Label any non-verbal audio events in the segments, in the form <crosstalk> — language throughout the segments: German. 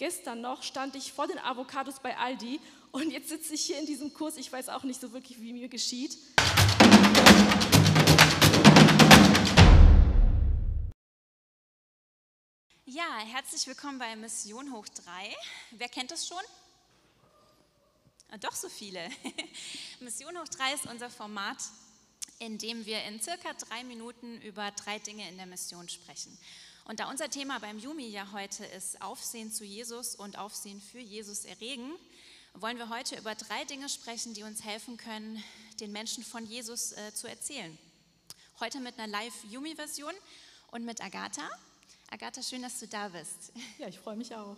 gestern noch stand ich vor den Avocados bei Aldi und jetzt sitze ich hier in diesem Kurs. Ich weiß auch nicht so wirklich, wie mir geschieht. Ja, herzlich willkommen bei Mission Hoch 3. Wer kennt das schon? Ah, doch so viele. <laughs> Mission Hoch 3 ist unser Format, in dem wir in circa drei Minuten über drei Dinge in der Mission sprechen. Und da unser Thema beim Yumi ja heute ist Aufsehen zu Jesus und Aufsehen für Jesus erregen, wollen wir heute über drei Dinge sprechen, die uns helfen können, den Menschen von Jesus äh, zu erzählen. Heute mit einer Live-Yumi-Version und mit Agatha. Agatha, schön, dass du da bist. Ja, ich freue mich auch.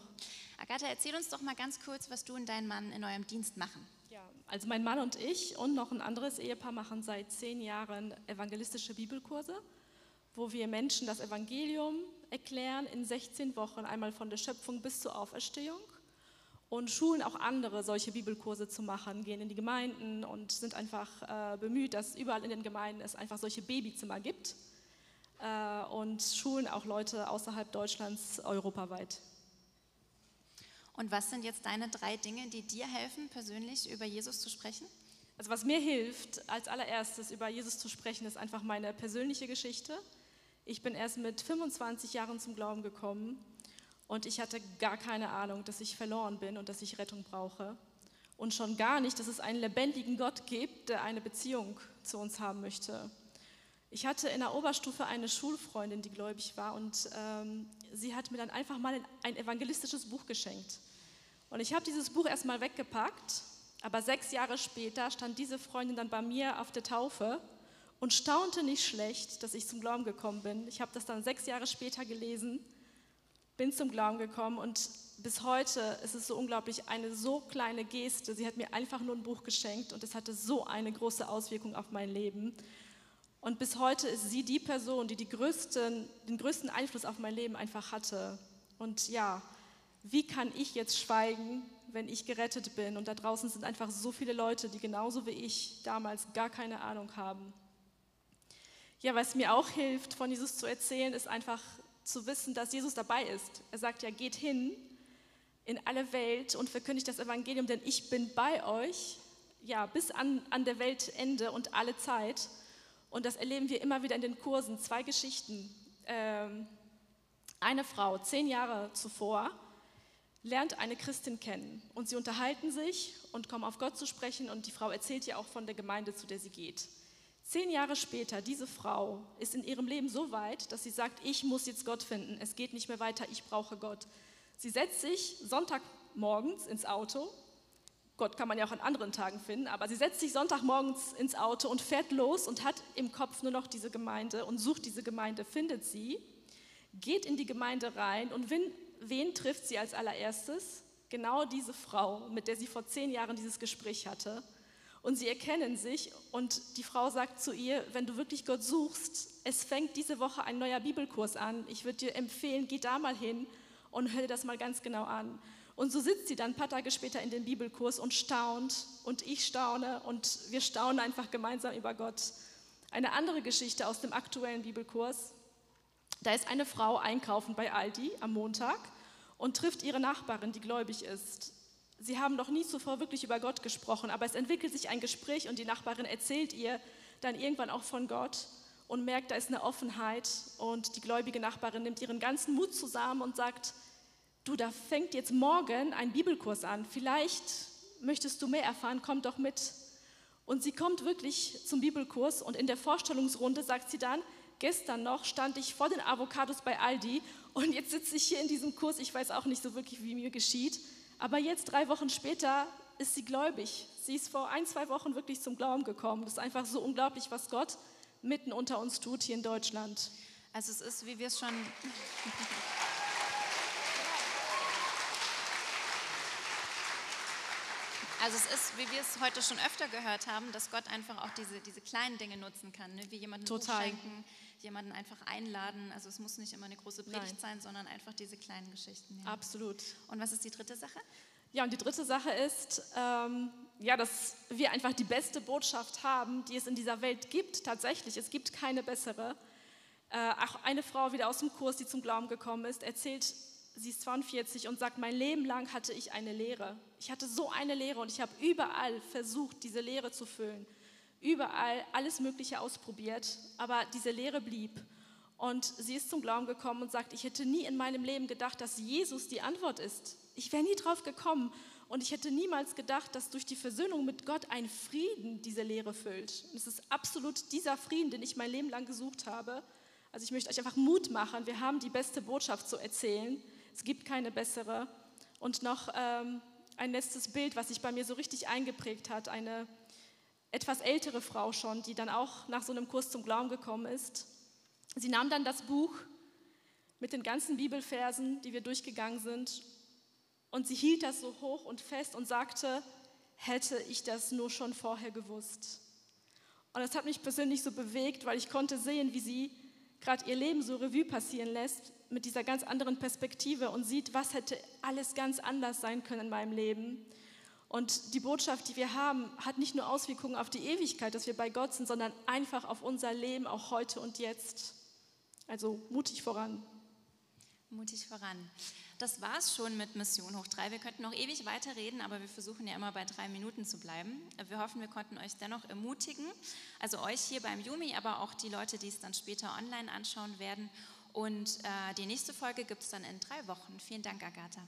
Agatha, erzähl uns doch mal ganz kurz, was du und dein Mann in eurem Dienst machen. Ja, also mein Mann und ich und noch ein anderes Ehepaar machen seit zehn Jahren evangelistische Bibelkurse, wo wir Menschen das Evangelium erklären in 16 Wochen, einmal von der Schöpfung bis zur Auferstehung und schulen auch andere, solche Bibelkurse zu machen, gehen in die Gemeinden und sind einfach äh, bemüht, dass überall in den Gemeinden es einfach solche Babyzimmer gibt äh, und schulen auch Leute außerhalb Deutschlands europaweit. Und was sind jetzt deine drei Dinge, die dir helfen, persönlich über Jesus zu sprechen? Also was mir hilft, als allererstes über Jesus zu sprechen, ist einfach meine persönliche Geschichte. Ich bin erst mit 25 Jahren zum Glauben gekommen und ich hatte gar keine Ahnung, dass ich verloren bin und dass ich Rettung brauche. Und schon gar nicht, dass es einen lebendigen Gott gibt, der eine Beziehung zu uns haben möchte. Ich hatte in der Oberstufe eine Schulfreundin, die gläubig war, und ähm, sie hat mir dann einfach mal ein evangelistisches Buch geschenkt. Und ich habe dieses Buch erstmal weggepackt, aber sechs Jahre später stand diese Freundin dann bei mir auf der Taufe und staunte nicht schlecht, dass ich zum Glauben gekommen bin. Ich habe das dann sechs Jahre später gelesen, bin zum Glauben gekommen und bis heute ist es so unglaublich, eine so kleine Geste. Sie hat mir einfach nur ein Buch geschenkt und es hatte so eine große Auswirkung auf mein Leben. Und bis heute ist sie die Person, die, die größten, den größten Einfluss auf mein Leben einfach hatte. Und ja, wie kann ich jetzt schweigen, wenn ich gerettet bin? Und da draußen sind einfach so viele Leute, die genauso wie ich damals gar keine Ahnung haben. Ja, was mir auch hilft, von Jesus zu erzählen, ist einfach zu wissen, dass Jesus dabei ist. Er sagt ja, geht hin in alle Welt und verkündigt das Evangelium, denn ich bin bei euch, ja, bis an, an der Weltende und alle Zeit. Und das erleben wir immer wieder in den Kursen. Zwei Geschichten. Ähm, eine Frau, zehn Jahre zuvor, lernt eine Christin kennen und sie unterhalten sich und kommen auf Gott zu sprechen und die Frau erzählt ihr auch von der Gemeinde, zu der sie geht. Zehn Jahre später, diese Frau ist in ihrem Leben so weit, dass sie sagt, ich muss jetzt Gott finden, es geht nicht mehr weiter, ich brauche Gott. Sie setzt sich Sonntagmorgens ins Auto Gott kann man ja auch an anderen Tagen finden, aber sie setzt sich Sonntagmorgens ins Auto und fährt los und hat im Kopf nur noch diese Gemeinde und sucht diese Gemeinde, findet sie, geht in die Gemeinde rein und wen, wen trifft sie als allererstes? Genau diese Frau, mit der sie vor zehn Jahren dieses Gespräch hatte. Und sie erkennen sich und die Frau sagt zu ihr, wenn du wirklich Gott suchst, es fängt diese Woche ein neuer Bibelkurs an. Ich würde dir empfehlen, geh da mal hin und hör dir das mal ganz genau an. Und so sitzt sie dann ein paar Tage später in dem Bibelkurs und staunt und ich staune und wir staunen einfach gemeinsam über Gott. Eine andere Geschichte aus dem aktuellen Bibelkurs. Da ist eine Frau einkaufen bei Aldi am Montag und trifft ihre Nachbarin, die gläubig ist. Sie haben noch nie zuvor wirklich über Gott gesprochen, aber es entwickelt sich ein Gespräch und die Nachbarin erzählt ihr dann irgendwann auch von Gott und merkt, da ist eine Offenheit und die gläubige Nachbarin nimmt ihren ganzen Mut zusammen und sagt, du, da fängt jetzt morgen ein Bibelkurs an, vielleicht möchtest du mehr erfahren, komm doch mit. Und sie kommt wirklich zum Bibelkurs und in der Vorstellungsrunde sagt sie dann, gestern noch stand ich vor den Avocados bei Aldi und jetzt sitze ich hier in diesem Kurs, ich weiß auch nicht so wirklich, wie mir geschieht, aber jetzt drei Wochen später ist sie gläubig. Sie ist vor ein, zwei Wochen wirklich zum Glauben gekommen. Das ist einfach so unglaublich, was Gott mitten unter uns tut hier in Deutschland. Also es ist, wie wir es schon... Also es ist, wie wir es heute schon öfter gehört haben, dass Gott einfach auch diese, diese kleinen Dinge nutzen kann, ne? wie jemanden Total. schenken, jemanden einfach einladen. Also es muss nicht immer eine große Predigt Nein. sein, sondern einfach diese kleinen Geschichten. Ja. Absolut. Und was ist die dritte Sache? Ja, und die dritte Sache ist, ähm, ja, dass wir einfach die beste Botschaft haben, die es in dieser Welt gibt. Tatsächlich, es gibt keine bessere. Äh, auch eine Frau wieder aus dem Kurs, die zum Glauben gekommen ist, erzählt sie ist 42 und sagt, mein Leben lang hatte ich eine Lehre. Ich hatte so eine Lehre und ich habe überall versucht, diese Lehre zu füllen. Überall alles Mögliche ausprobiert, aber diese Lehre blieb. Und sie ist zum Glauben gekommen und sagt, ich hätte nie in meinem Leben gedacht, dass Jesus die Antwort ist. Ich wäre nie drauf gekommen. Und ich hätte niemals gedacht, dass durch die Versöhnung mit Gott ein Frieden diese Lehre füllt. Und es ist absolut dieser Frieden, den ich mein Leben lang gesucht habe. Also ich möchte euch einfach Mut machen. Wir haben die beste Botschaft zu erzählen. Es gibt keine bessere. Und noch ähm, ein letztes Bild, was sich bei mir so richtig eingeprägt hat. Eine etwas ältere Frau schon, die dann auch nach so einem Kurs zum Glauben gekommen ist. Sie nahm dann das Buch mit den ganzen Bibelversen, die wir durchgegangen sind, und sie hielt das so hoch und fest und sagte, hätte ich das nur schon vorher gewusst. Und das hat mich persönlich so bewegt, weil ich konnte sehen, wie sie gerade ihr Leben so Revue passieren lässt mit dieser ganz anderen Perspektive und sieht, was hätte alles ganz anders sein können in meinem Leben. Und die Botschaft, die wir haben, hat nicht nur Auswirkungen auf die Ewigkeit, dass wir bei Gott sind, sondern einfach auf unser Leben, auch heute und jetzt. Also mutig voran. Mutig voran. Das war es schon mit Mission Hoch 3. Wir könnten noch ewig weiterreden, aber wir versuchen ja immer bei drei Minuten zu bleiben. Wir hoffen, wir konnten euch dennoch ermutigen. Also euch hier beim Yumi, aber auch die Leute, die es dann später online anschauen werden. Und äh, die nächste Folge gibt es dann in drei Wochen. Vielen Dank, Agatha.